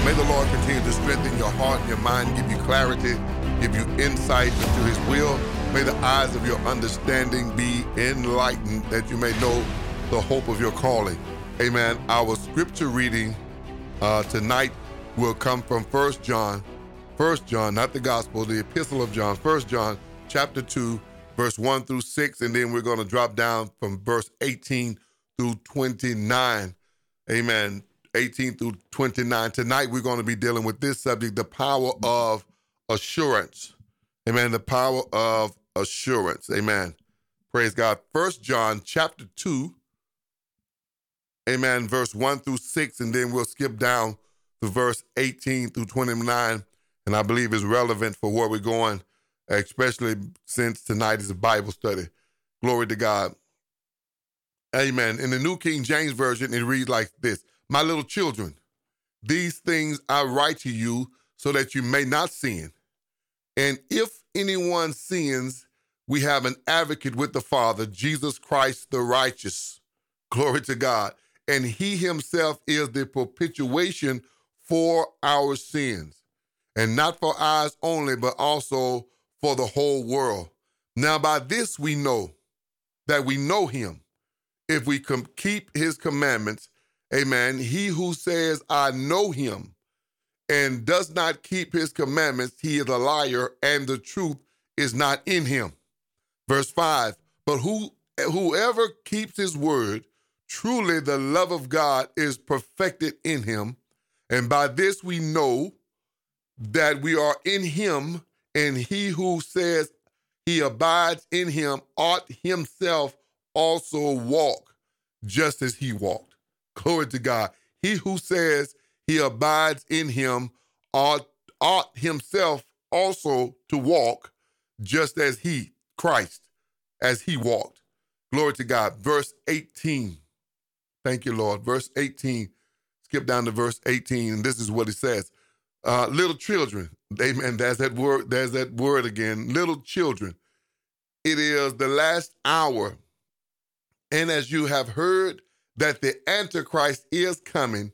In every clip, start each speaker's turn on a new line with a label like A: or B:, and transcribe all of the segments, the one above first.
A: Amen. May the Lord continue to strengthen your heart and your mind, give you clarity, give you insight into his will. May the eyes of your understanding be enlightened that you may know the hope of your calling. Amen. Our scripture reading uh, tonight will come from First John, First John, not the gospel, the epistle of John, First John chapter 2, verse 1 through 6, and then we're going to drop down from verse 18 through 29. Amen. 18 through 29. Tonight we're going to be dealing with this subject, the power of assurance. Amen. The power of assurance. Amen. Praise God. First John chapter 2. Amen. Verse 1 through 6, and then we'll skip down to verse 18 through 29. And I believe is relevant for where we're going, especially since tonight is a Bible study. Glory to God. Amen. In the New King James Version, it reads like this My little children, these things I write to you so that you may not sin. And if anyone sins, we have an advocate with the Father, Jesus Christ the righteous. Glory to God. And he himself is the propitiation for our sins, and not for ours only, but also for the whole world. Now, by this we know that we know him if we com- keep his commandments. Amen. He who says, I know him, and does not keep his commandments, he is a liar, and the truth is not in him. Verse 5 But who, whoever keeps his word, truly the love of God is perfected in him. And by this we know that we are in him, and he who says he abides in him ought himself also walk just as he walked. Glory to God. He who says he abides in him ought, ought himself also to walk just as he, Christ, as he walked. Glory to God. Verse 18. Thank you, Lord. Verse 18. Skip down to verse 18, and this is what it says. Uh, little children, amen. There's that word, there's that word again. Little children. It is the last hour. And as you have heard that the Antichrist is coming,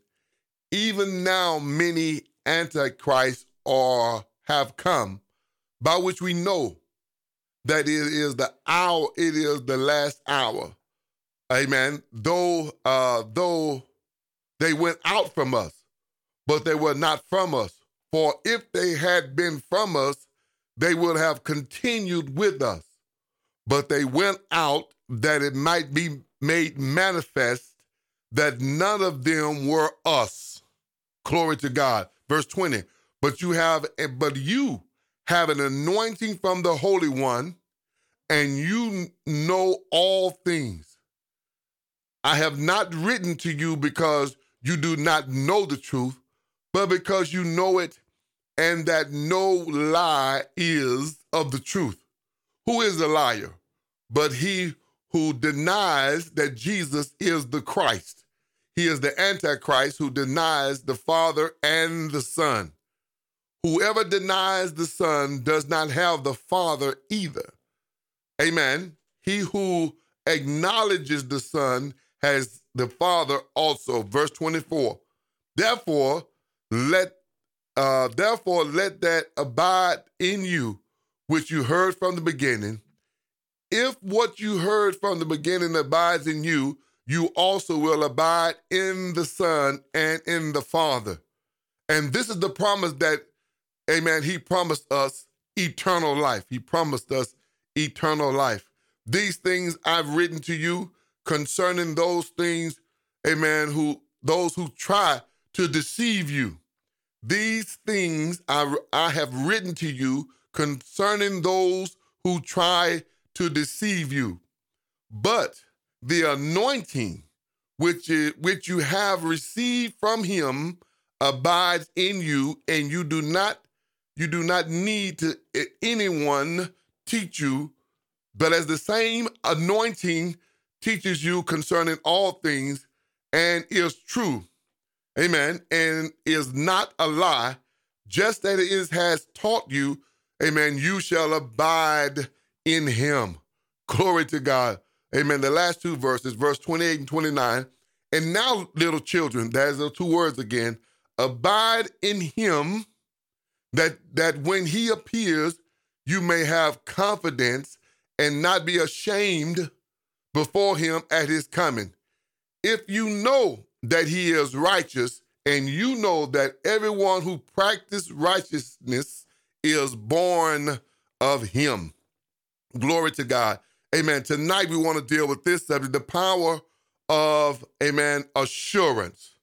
A: even now many Antichrists are have come, by which we know that it is the hour, it is the last hour. Amen. Though uh though they went out from us, but they were not from us. For if they had been from us, they would have continued with us. But they went out that it might be made manifest that none of them were us. Glory to God. Verse 20. But you have but you have an anointing from the Holy One, and you know all things. I have not written to you because you do not know the truth, but because you know it, and that no lie is of the truth. Who is the liar? But he who denies that Jesus is the Christ. He is the Antichrist who denies the Father and the Son. Whoever denies the Son does not have the Father either. Amen. He who acknowledges the Son has the Father also. Verse 24. Therefore, let uh, therefore let that abide in you, which you heard from the beginning. If what you heard from the beginning abides in you, you also will abide in the Son and in the Father. And this is the promise that, amen, he promised us eternal life. He promised us eternal life. These things I've written to you concerning those things, amen, who those who try to deceive you. These things I, I have written to you concerning those who try to deceive you. But the anointing which, is, which you have received from him abides in you, and you do not you do not need to eh, anyone teach you, but as the same anointing teaches you concerning all things and is true. Amen. And is not a lie, just as it is, has taught you. Amen. You shall abide in him. Glory to God. Amen. The last two verses, verse 28 and 29. And now, little children, there's the two words again. abide in him that that when he appears, you may have confidence and not be ashamed before him at his coming. If you know that he is righteous, and you know that everyone who practices righteousness is born of him. Glory to God. Amen. Tonight we want to deal with this subject the power of, amen, assurance.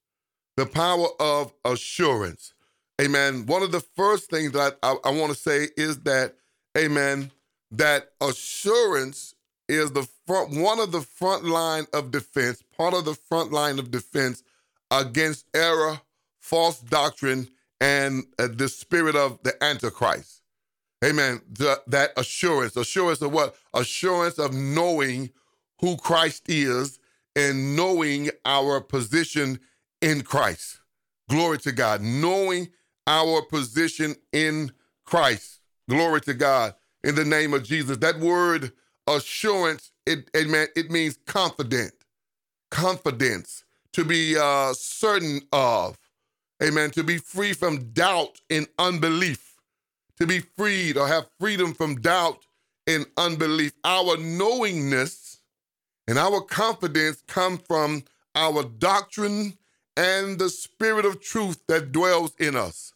A: The power of assurance. Amen. One of the first things that I, I, want to say is that, amen, that assurance is the front, one of the front line of defense, part of the front line of defense against error, false doctrine, and uh, the spirit of the Antichrist. Amen. The, that assurance, assurance of what? Assurance of knowing who Christ is and knowing our position in Christ. Glory to God. Knowing our position in Christ. Glory to God. In the name of Jesus. That word assurance, it, it, man, it means confident, confidence, to be uh, certain of. Amen. To be free from doubt and unbelief to be freed or have freedom from doubt and unbelief. Our knowingness and our confidence come from our doctrine and the spirit of truth that dwells in us.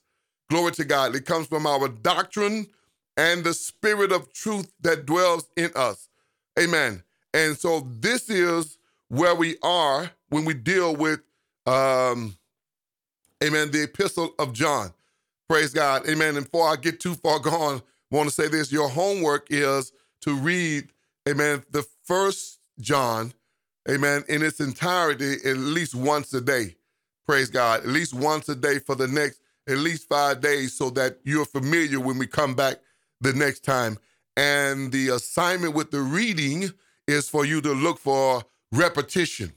A: Glory to God. It comes from our doctrine and the spirit of truth that dwells in us. Amen. And so this is where we are when we deal with, um, amen, the epistle of John. Praise God. Amen. And before I get too far gone, I want to say this. Your homework is to read, amen, the first John, amen, in its entirety at least once a day. Praise God. At least once a day for the next at least five days so that you're familiar when we come back the next time. And the assignment with the reading is for you to look for repetition.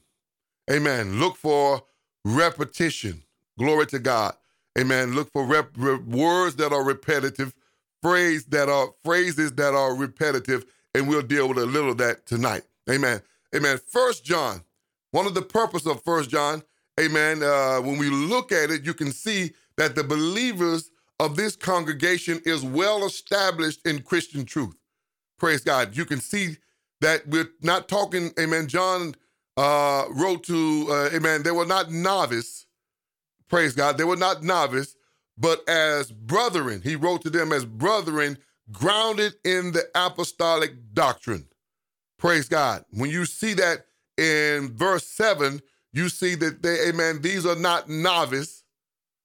A: Amen. Look for repetition. Glory to God. Amen. Look for rep, words that are repetitive, phrase that are phrases that are repetitive, and we'll deal with a little of that tonight. Amen. Amen. First John. One of the purpose of First John. Amen. Uh, when we look at it, you can see that the believers of this congregation is well established in Christian truth. Praise God. You can see that we're not talking. Amen. John uh, wrote to. Uh, amen. They were not novice Praise God. They were not novice, but as brethren. He wrote to them as brethren, grounded in the apostolic doctrine. Praise God. When you see that in verse 7, you see that they, amen, these are not novice.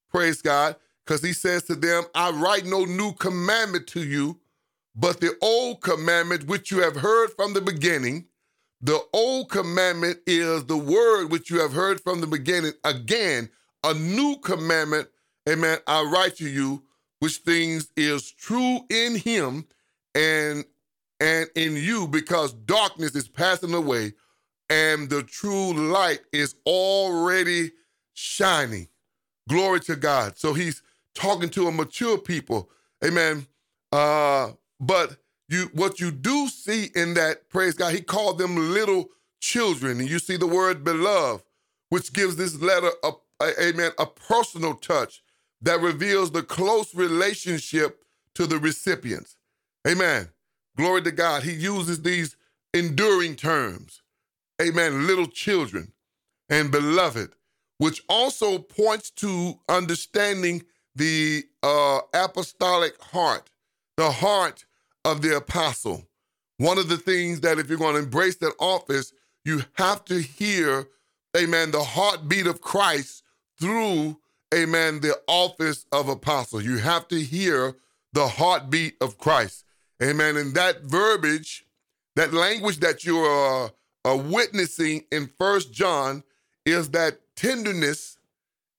A: Praise God. Because he says to them, I write no new commandment to you, but the old commandment which you have heard from the beginning. The old commandment is the word which you have heard from the beginning. Again, a new commandment, amen, I write to you, which things is true in him and and in you, because darkness is passing away and the true light is already shining. Glory to God. So he's talking to a mature people. Amen. Uh, but you what you do see in that, praise God, he called them little children. And you see the word beloved, which gives this letter a amen, a personal touch that reveals the close relationship to the recipients. Amen. Glory to God. He uses these enduring terms. Amen. Little children and beloved, which also points to understanding the uh, apostolic heart, the heart of the apostle. One of the things that if you're going to embrace that office, you have to hear, amen, the heartbeat of Christ through, amen, the office of apostle. You have to hear the heartbeat of Christ. Amen. And that verbiage, that language that you are, are witnessing in First John is that tenderness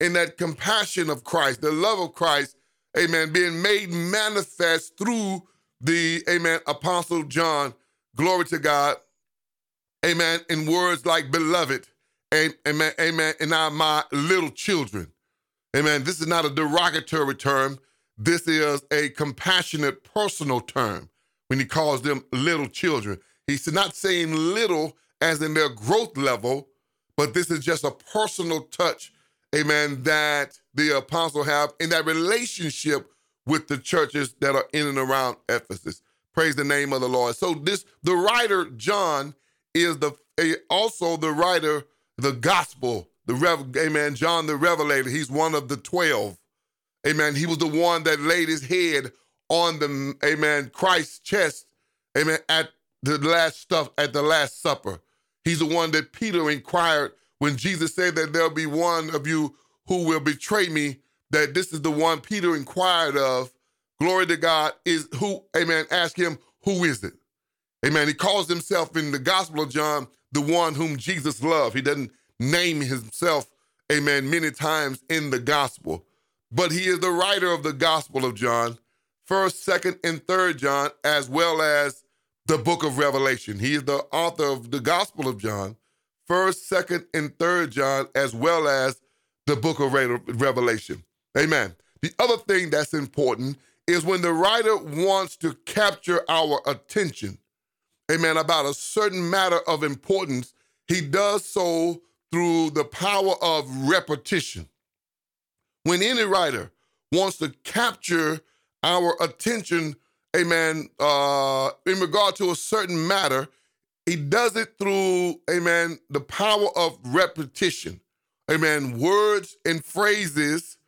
A: and that compassion of Christ, the love of Christ, amen, being made manifest through the, amen, Apostle John. Glory to God. Amen. In words like beloved, Amen. Amen. And now my little children. Amen. This is not a derogatory term. This is a compassionate, personal term when he calls them little children. He's not saying little as in their growth level, but this is just a personal touch, amen, that the apostle have in that relationship with the churches that are in and around Ephesus. Praise the name of the Lord. So this the writer John is the eh, also the writer the gospel the rev amen John the revelator he's one of the 12 amen he was the one that laid his head on the amen Christ's chest amen at the last stuff at the last supper. He's the one that Peter inquired when Jesus said that there'll be one of you who will betray me that this is the one Peter inquired of. Glory to God is who amen ask him who is it? Amen he calls himself in the gospel of John the one whom Jesus loved he doesn't name himself, amen, many times in the gospel. But he is the writer of the gospel of John, first, second, and third John, as well as the book of Revelation. He is the author of the gospel of John, first, second, and third John, as well as the book of Revelation. Amen. The other thing that's important is when the writer wants to capture our attention, amen, about a certain matter of importance, he does so through the power of repetition. When any writer wants to capture our attention, amen, uh, in regard to a certain matter, he does it through, amen, the power of repetition. Amen. Words and phrases,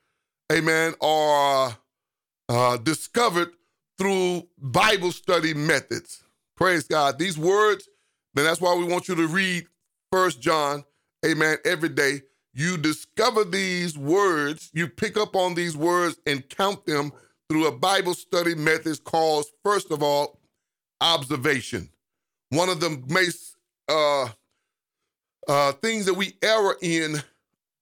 A: amen, are uh, discovered through Bible study methods. Praise God. These words, then that's why we want you to read First John amen, every day, you discover these words, you pick up on these words and count them through a Bible study method called, first of all, observation. One of the most uh, uh, things that we error in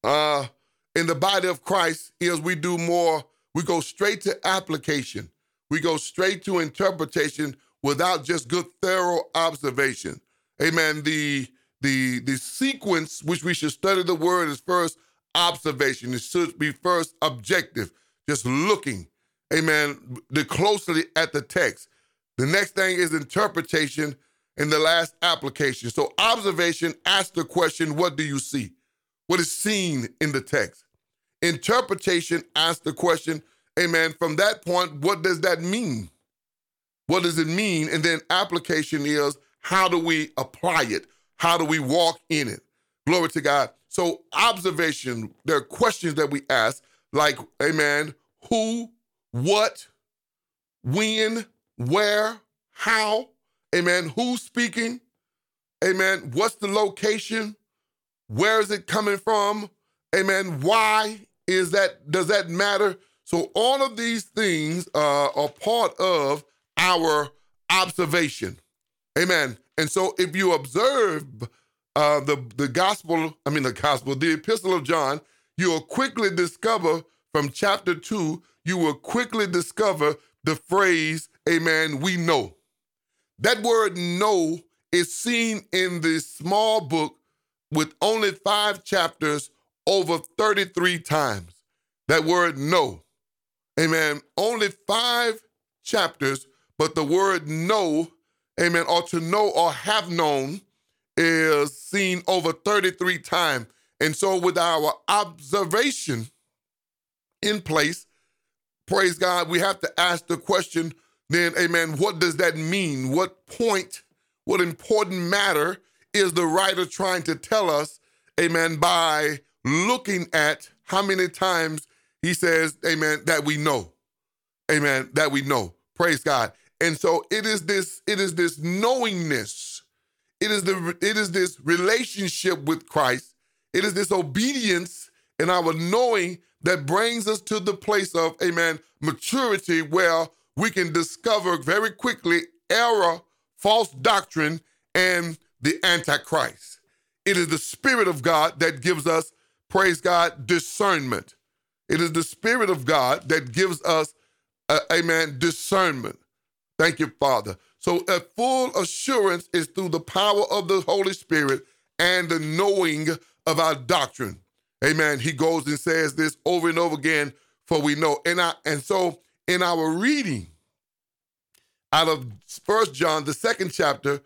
A: uh, in the body of Christ is we do more, we go straight to application. We go straight to interpretation without just good, thorough observation. Amen. The the the sequence which we should study the word is first observation. It should be first objective, just looking, amen, the closely at the text. The next thing is interpretation, and the last application. So observation asks the question, what do you see? What is seen in the text? Interpretation asks the question, amen, from that point, what does that mean? What does it mean? And then application is how do we apply it? How do we walk in it? Glory to God. So, observation, there are questions that we ask, like, amen, who, what, when, where, how, amen, who's speaking, amen, what's the location, where is it coming from, amen, why is that, does that matter? So, all of these things uh, are part of our observation. Amen. And so if you observe uh, the, the gospel, I mean, the gospel, the epistle of John, you will quickly discover from chapter two, you will quickly discover the phrase, Amen, we know. That word know is seen in this small book with only five chapters over 33 times. That word know. Amen. Only five chapters, but the word know amen, or to know or have known is seen over 33 times. And so, with our observation in place, praise God, we have to ask the question then, amen, what does that mean? What point, what important matter is the writer trying to tell us, amen, by looking at how many times he says, amen, that we know, amen, that we know. Praise God. And so it is this, it is this knowingness. It is the it is this relationship with Christ. It is this obedience in our knowing that brings us to the place of, amen, maturity where we can discover very quickly error, false doctrine, and the Antichrist. It is the Spirit of God that gives us, praise God, discernment. It is the Spirit of God that gives us, uh, amen, discernment. Thank you, Father. So a full assurance is through the power of the Holy Spirit and the knowing of our doctrine. Amen. He goes and says this over and over again, for we know. And I and so in our reading out of First John, the second chapter,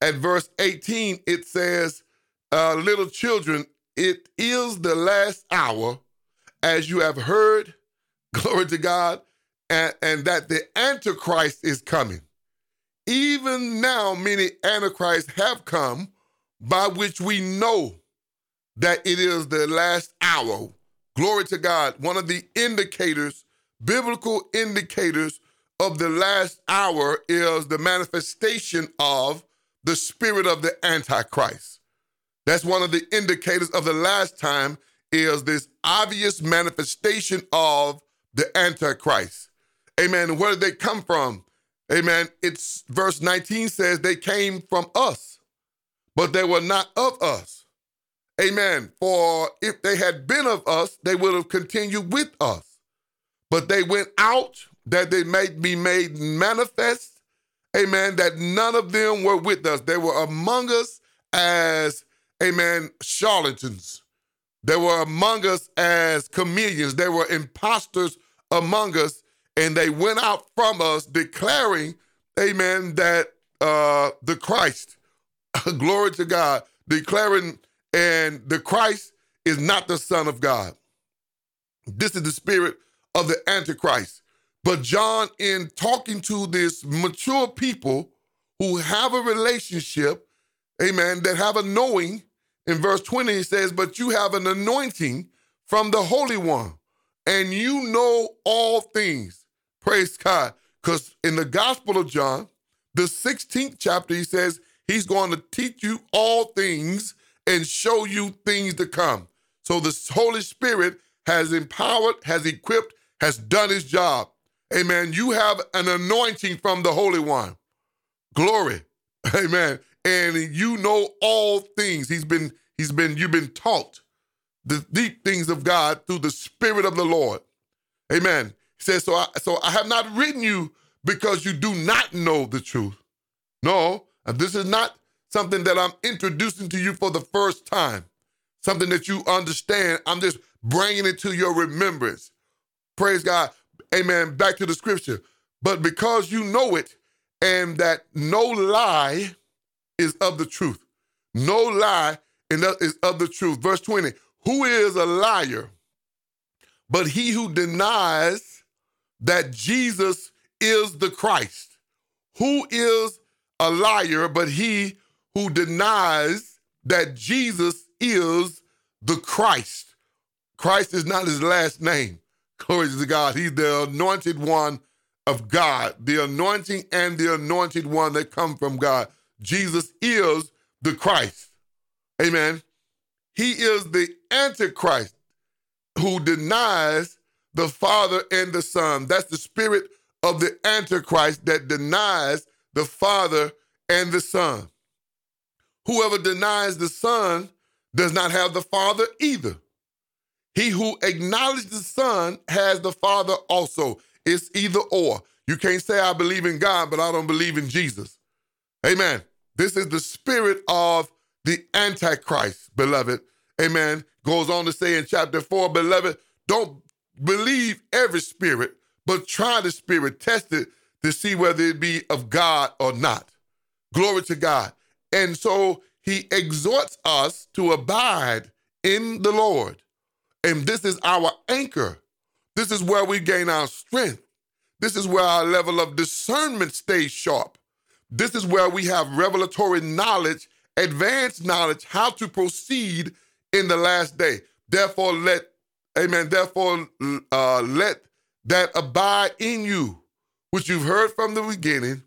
A: at verse 18, it says, uh, little children, it is the last hour, as you have heard, glory to God, and, and that the Antichrist is coming. Even now, many Antichrists have come, by which we know that it is the last hour. Glory to God. One of the indicators, biblical indicators of the last hour is the manifestation of the spirit of the Antichrist. That's one of the indicators of the last time is this obvious manifestation of the Antichrist. Amen. Where did they come from? Amen. It's verse 19 says they came from us, but they were not of us. Amen. For if they had been of us, they would have continued with us. But they went out that they might be made manifest. Amen. That none of them were with us. They were among us as, amen, charlatans. They were among us as chameleons. They were impostors among us and they went out from us declaring, amen, that uh, the Christ, glory to God, declaring, and the Christ is not the Son of God. This is the spirit of the Antichrist. But John, in talking to this mature people who have a relationship, amen, that have a knowing, in verse 20, he says, But you have an anointing from the Holy One, and you know all things. Praise God. Because in the Gospel of John, the 16th chapter, he says he's going to teach you all things and show you things to come. So the Holy Spirit has empowered, has equipped, has done his job. Amen. You have an anointing from the Holy One. Glory. Amen. And you know all things. He's been, he's been, you've been taught the deep things of God through the Spirit of the Lord. Amen. He says, so I, so I have not written you because you do not know the truth. No, and this is not something that I'm introducing to you for the first time, something that you understand. I'm just bringing it to your remembrance. Praise God. Amen. Back to the scripture. But because you know it, and that no lie is of the truth. No lie is of the truth. Verse 20 Who is a liar? But he who denies that Jesus is the Christ, who is a liar, but he who denies that Jesus is the Christ. Christ is not his last name. Glory to God. He's the anointed one of God, the anointing and the anointed one that come from God. Jesus is the Christ. Amen. He is the Antichrist who denies the Father and the Son. That's the spirit of the Antichrist that denies the Father and the Son. Whoever denies the Son does not have the Father either. He who acknowledges the Son has the Father also. It's either or. You can't say, I believe in God, but I don't believe in Jesus. Amen. This is the spirit of the Antichrist, beloved. Amen. Goes on to say in chapter 4, beloved, don't believe every spirit, but try the spirit, test it to see whether it be of God or not. Glory to God. And so he exhorts us to abide in the Lord. And this is our anchor. This is where we gain our strength. This is where our level of discernment stays sharp. This is where we have revelatory knowledge, advanced knowledge, how to proceed in the last day. Therefore, let Amen. Therefore, uh, let that abide in you, which you've heard from the beginning.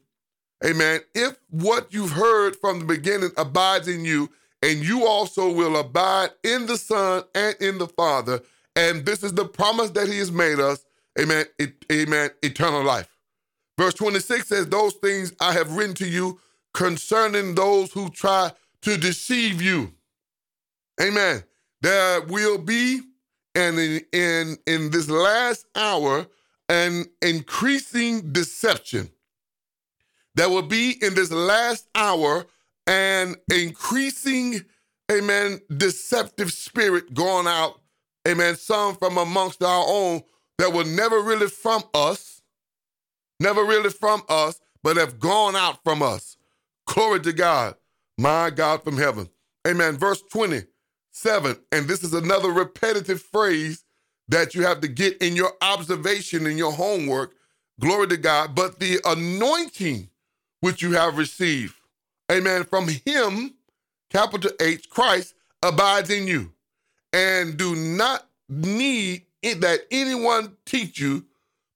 A: Amen. If what you've heard from the beginning abides in you, and you also will abide in the Son and in the Father. And this is the promise that He has made us. Amen. It, amen. Eternal life. Verse 26 says, Those things I have written to you concerning those who try to deceive you. Amen. There will be and in, in, in this last hour, an increasing deception. There will be in this last hour an increasing, amen, deceptive spirit going out, amen, some from amongst our own that were never really from us, never really from us, but have gone out from us. Glory to God, my God from heaven. Amen. Verse 20 7. And this is another repetitive phrase that you have to get in your observation in your homework. Glory to God. But the anointing which you have received, amen, from him, capital H, Christ, abides in you. And do not need that anyone teach you,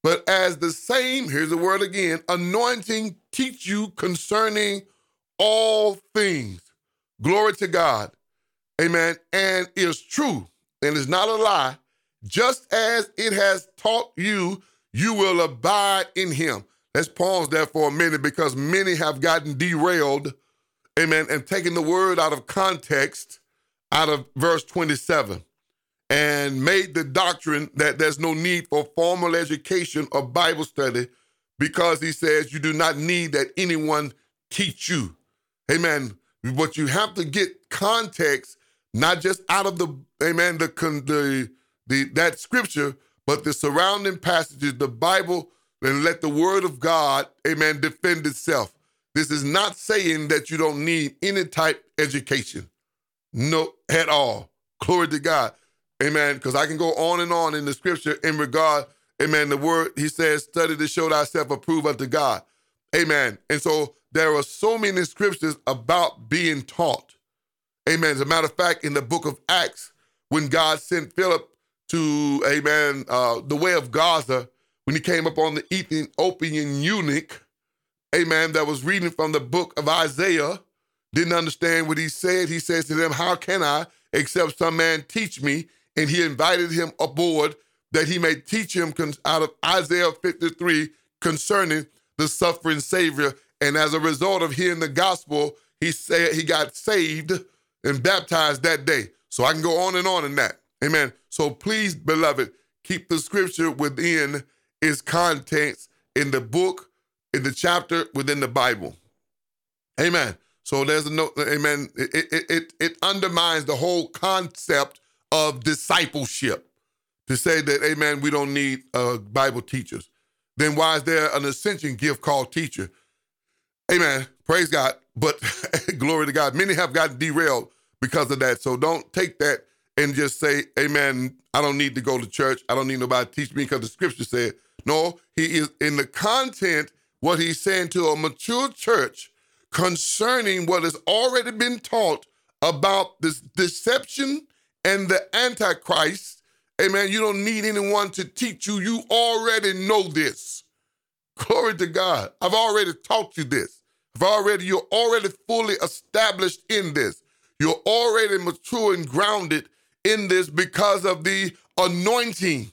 A: but as the same, here's the word again, anointing teach you concerning all things. Glory to God. Amen. And is true and is not a lie. Just as it has taught you, you will abide in him. Let's pause there for a minute because many have gotten derailed, amen, and taken the word out of context out of verse 27 and made the doctrine that there's no need for formal education or Bible study because he says you do not need that anyone teach you. Amen. But you have to get context, not just out of the amen the the the that scripture, but the surrounding passages, the Bible, and let the word of God, amen, defend itself. This is not saying that you don't need any type education. No, at all. Glory to God. Amen. Because I can go on and on in the scripture in regard, amen. The word, he says, study to show thyself approved unto God. Amen. And so there are so many scriptures about being taught. Amen. As a matter of fact, in the book of Acts, when God sent Philip to, amen, uh, the way of Gaza, when he came up on the Ethiopian eunuch, amen, that was reading from the book of Isaiah, didn't understand what he said. He says to them, How can I, except some man teach me? And he invited him aboard that he may teach him out of Isaiah 53 concerning the suffering Savior. And as a result of hearing the gospel, he said he got saved and baptized that day. So I can go on and on in that. Amen. So please, beloved, keep the scripture within its contents in the book, in the chapter, within the Bible. Amen. So there's no, amen. It, it, it, it undermines the whole concept of discipleship to say that, amen, we don't need uh, Bible teachers. Then why is there an ascension gift called teacher? Amen. Praise God. But glory to God. Many have gotten derailed because of that. So don't take that and just say, Amen. I don't need to go to church. I don't need nobody to teach me because the scripture said. No, he is in the content, what he's saying to a mature church concerning what has already been taught about this deception and the Antichrist. Amen. You don't need anyone to teach you. You already know this. Glory to God. I've already taught you this. I've already, you're already fully established in this. You're already mature and grounded in this because of the anointing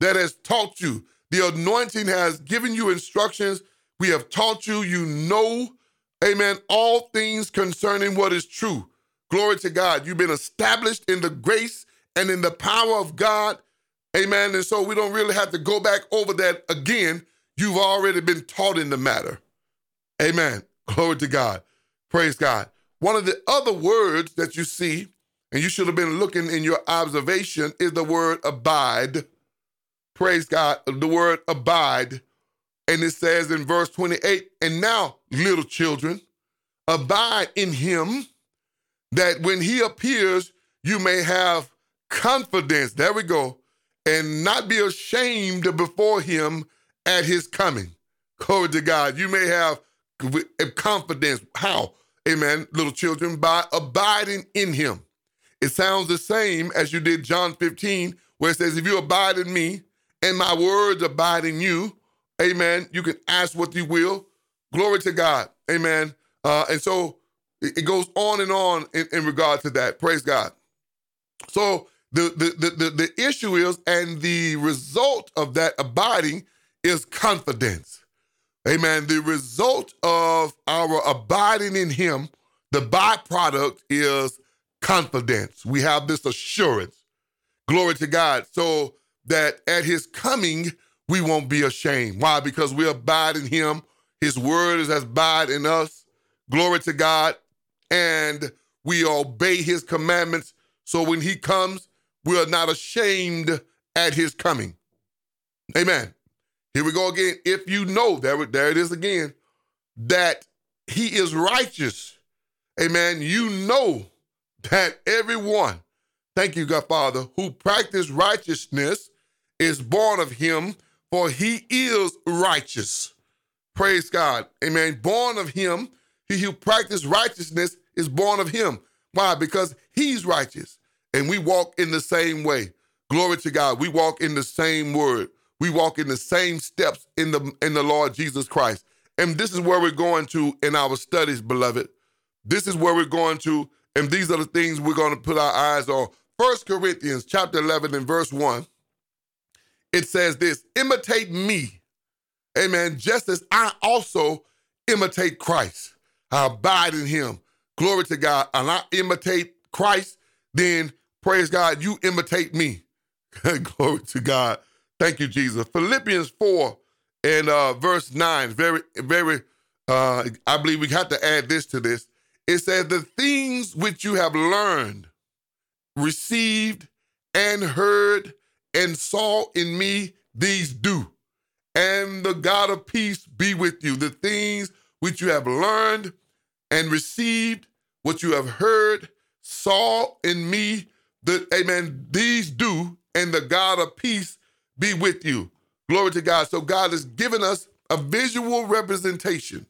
A: that has taught you. The anointing has given you instructions. We have taught you, you know Amen. All things concerning what is true. Glory to God. You've been established in the grace and in the power of God. Amen. And so we don't really have to go back over that again. You've already been taught in the matter. Amen. Glory to God. Praise God. One of the other words that you see, and you should have been looking in your observation, is the word abide. Praise God. The word abide. And it says in verse 28 And now, little children, abide in him, that when he appears, you may have confidence. There we go. And not be ashamed before him at his coming. Glory to God. You may have confidence. How? Amen, little children, by abiding in him. It sounds the same as you did John 15, where it says, If you abide in me and my words abide in you, Amen. You can ask what you will. Glory to God. Amen. Uh, and so it, goes on and on in, in regard to that. Praise God. So the, the, the, the, the issue is, and the result of that abiding is confidence. Amen. The result of our abiding in Him, the byproduct is confidence. We have this assurance. Glory to God. So that at His coming, we won't be ashamed. Why? Because we abide in him. His word is as abide in us. Glory to God. And we obey his commandments. So when he comes, we are not ashamed at his coming. Amen. Here we go again. If you know, there, there it is again, that he is righteous. Amen. You know that everyone Thank you, God Father, who practice righteousness is born of him, for he is righteous. Praise God. Amen. Born of him, he who practice righteousness is born of him. Why? Because he's righteous. And we walk in the same way. Glory to God. We walk in the same word. We walk in the same steps in the in the Lord Jesus Christ. And this is where we're going to in our studies, beloved. This is where we're going to, and these are the things we're going to put our eyes on. First Corinthians chapter 11 and verse 1. It says this, imitate me. Amen. Just as I also imitate Christ. I abide in him. Glory to God. And I imitate Christ, then praise God, you imitate me. Glory to God. Thank you, Jesus. Philippians 4 and uh, verse 9, very, very, uh, I believe we have to add this to this. It says, The things which you have learned, received, and heard, and saw in me, these do. And the God of peace be with you. The things which you have learned and received, what you have heard, saw in me, the amen, these do, and the God of peace be with you. Glory to God. So God has given us a visual representation,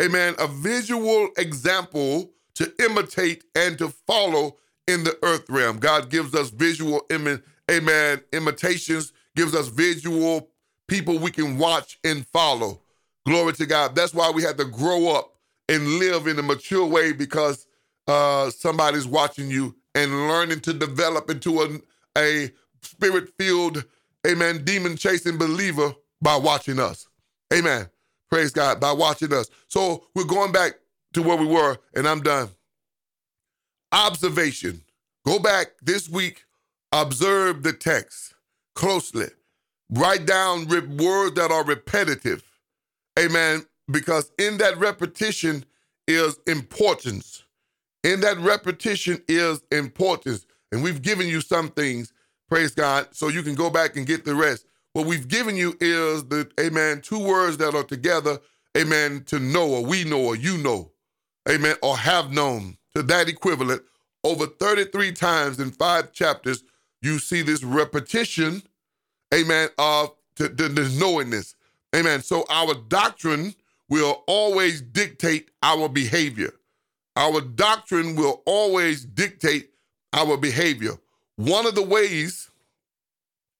A: amen, a visual example to imitate and to follow in the earth realm. God gives us visual, amen, imitations, gives us visual people we can watch and follow. Glory to God. That's why we have to grow up and live in a mature way because uh, somebody's watching you and learning to develop into a, a spirit filled, amen, demon chasing believer by watching us. Amen. Praise God, by watching us. So we're going back to where we were, and I'm done. Observation. Go back this week, observe the text closely. Write down words that are repetitive. Amen. Because in that repetition is importance. In that repetition is importance. And we've given you some things Praise God. So you can go back and get the rest. What we've given you is the, amen, two words that are together, amen, to know or we know or you know, amen, or have known. To that equivalent, over 33 times in five chapters, you see this repetition, amen, of to knowingness. Amen. So our doctrine will always dictate our behavior. Our doctrine will always dictate our behavior. One of the ways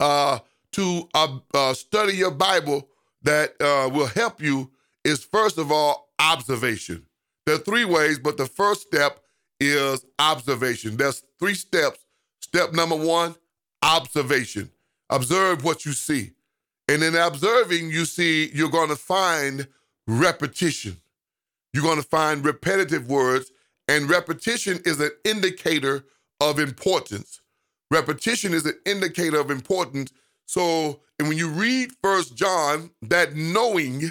A: uh, to uh, uh, study your Bible that uh, will help you is first of all observation. There are three ways, but the first step is observation. There's three steps. Step number one, observation. Observe what you see. And in observing, you see you're going to find repetition. You're going to find repetitive words, and repetition is an indicator of importance. Repetition is an indicator of importance. So, and when you read First John, that knowing,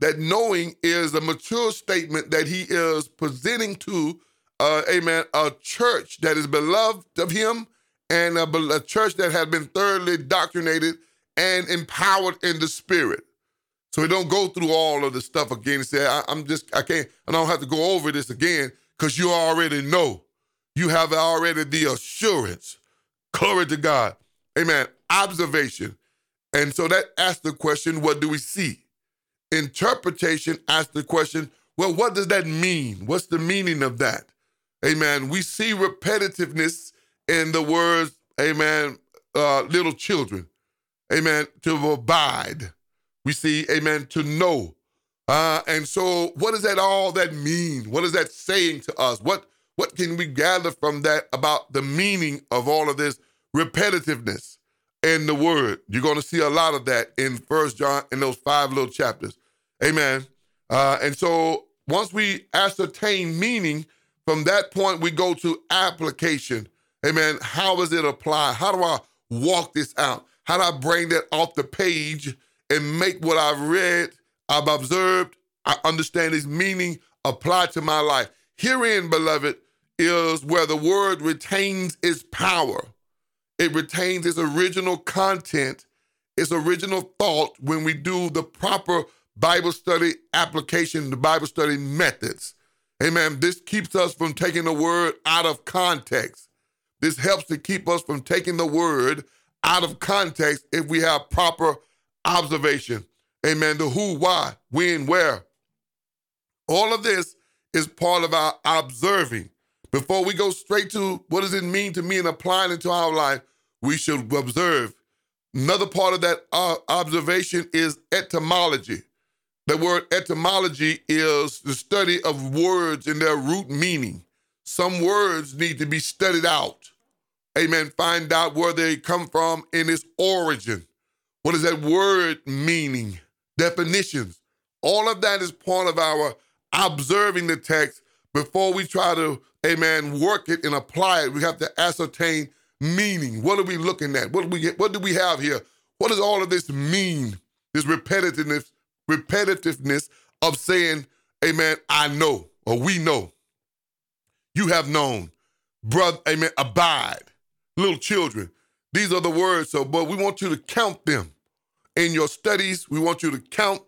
A: that knowing is a mature statement that he is presenting to, uh, amen, a church that is beloved of him and a, a church that has been thoroughly doctrinated and empowered in the spirit. So we don't go through all of the stuff again and say, I, am just, I can't, I don't have to go over this again because you already know. You have already the assurance Glory to God. Amen. Observation. And so that asks the question, what do we see? Interpretation asks the question, well, what does that mean? What's the meaning of that? Amen. We see repetitiveness in the words, amen, uh, little children. Amen. To abide. We see, amen, to know. Uh, and so what does that all that mean? What is that saying to us? What what can we gather from that about the meaning of all of this repetitiveness in the word. You're going to see a lot of that in First John in those five little chapters. Amen. Uh, and so once we ascertain meaning, from that point we go to application. Amen. How does it apply? How do I walk this out? How do I bring that off the page and make what I've read, I've observed, I understand its meaning, apply to my life? Herein, beloved, is where the word retains its power. It retains its original content, its original thought when we do the proper Bible study application, the Bible study methods. Amen. This keeps us from taking the word out of context. This helps to keep us from taking the word out of context if we have proper observation. Amen. The who, why, when, where. All of this is part of our observing. Before we go straight to what does it mean to me and applying it to our life, we should observe. Another part of that uh, observation is etymology. The word etymology is the study of words and their root meaning. Some words need to be studied out. Amen. Find out where they come from in its origin. What is that word meaning? Definitions. All of that is part of our observing the text before we try to, amen, work it and apply it. We have to ascertain meaning. What are we looking at? What do we? What do we have here? What does all of this mean? This repetitiveness, repetitiveness of saying, Amen, I know, or we know. You have known. Brother, amen, abide. Little children. These are the words. So, but we want you to count them in your studies. We want you to count.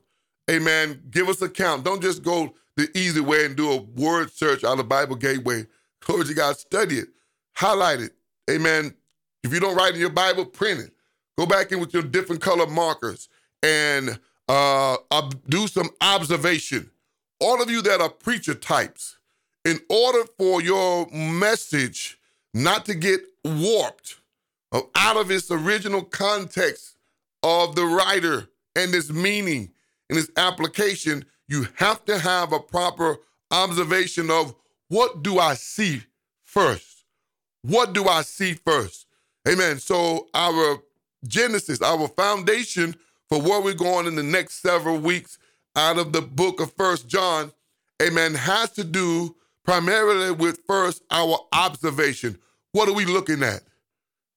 A: Amen. Give us a count. Don't just go the easy way and do a word search out of Bible Gateway. Glory to God. Study it. Highlight it. Amen. If you don't write in your Bible, print it. Go back in with your different color markers and uh, do some observation. All of you that are preacher types, in order for your message not to get warped out of its original context of the writer and its meaning and its application, you have to have a proper observation of what do I see first? What do I see first? Amen. So our Genesis, our foundation for where we're going in the next several weeks out of the book of First John, amen, has to do primarily with first our observation. What are we looking at?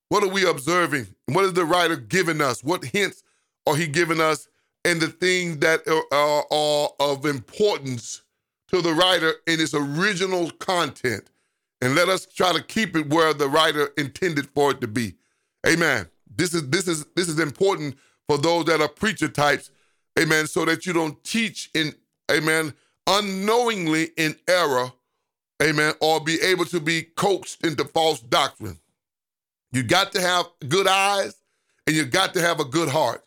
A: What are we observing? What is the writer giving us? What hints are he giving us? And the things that are, are of importance to the writer in its original content. And let us try to keep it where the writer intended for it to be. Amen. This is this is this is important for those that are preacher types, amen, so that you don't teach in, amen, unknowingly in error, amen, or be able to be coaxed into false doctrine. You got to have good eyes and you got to have a good heart.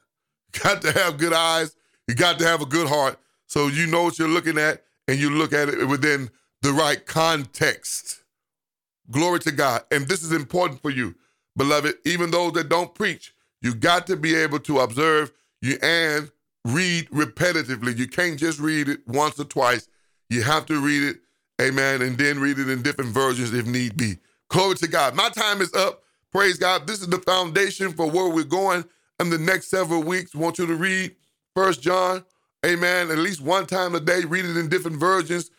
A: Got to have good eyes, you got to have a good heart so you know what you're looking at and you look at it within the right context. Glory to God. And this is important for you, beloved, even those that don't preach. You got to be able to observe you and read repetitively. You can't just read it once or twice. You have to read it, amen, and then read it in different versions if need be. Glory to God. My time is up. Praise God. This is the foundation for where we're going in the next several weeks. Want you to read First John, amen, at least one time a day. Read it in different versions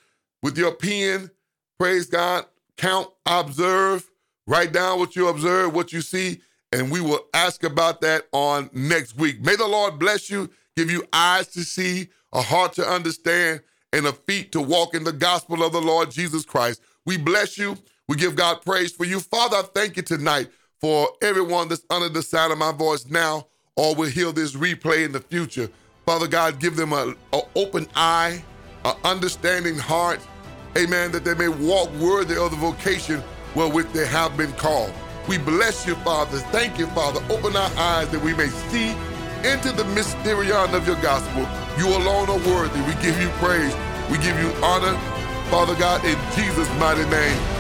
A: with your pen. Praise God. Count, observe, write down what you observe, what you see, and we will ask about that on next week. May the Lord bless you, give you eyes to see, a heart to understand, and a feet to walk in the gospel of the Lord Jesus Christ. We bless you. We give God praise for you. Father, I thank you tonight for everyone that's under the sound of my voice now or will hear this replay in the future. Father God, give them an open eye, an understanding heart, amen, that they may walk worthy of the vocation wherewith they have been called. We bless you, Father. Thank you, Father. Open our eyes that we may see into the mysterion of your gospel. You alone are worthy. We give you praise. We give you honor, Father God, in Jesus' mighty name.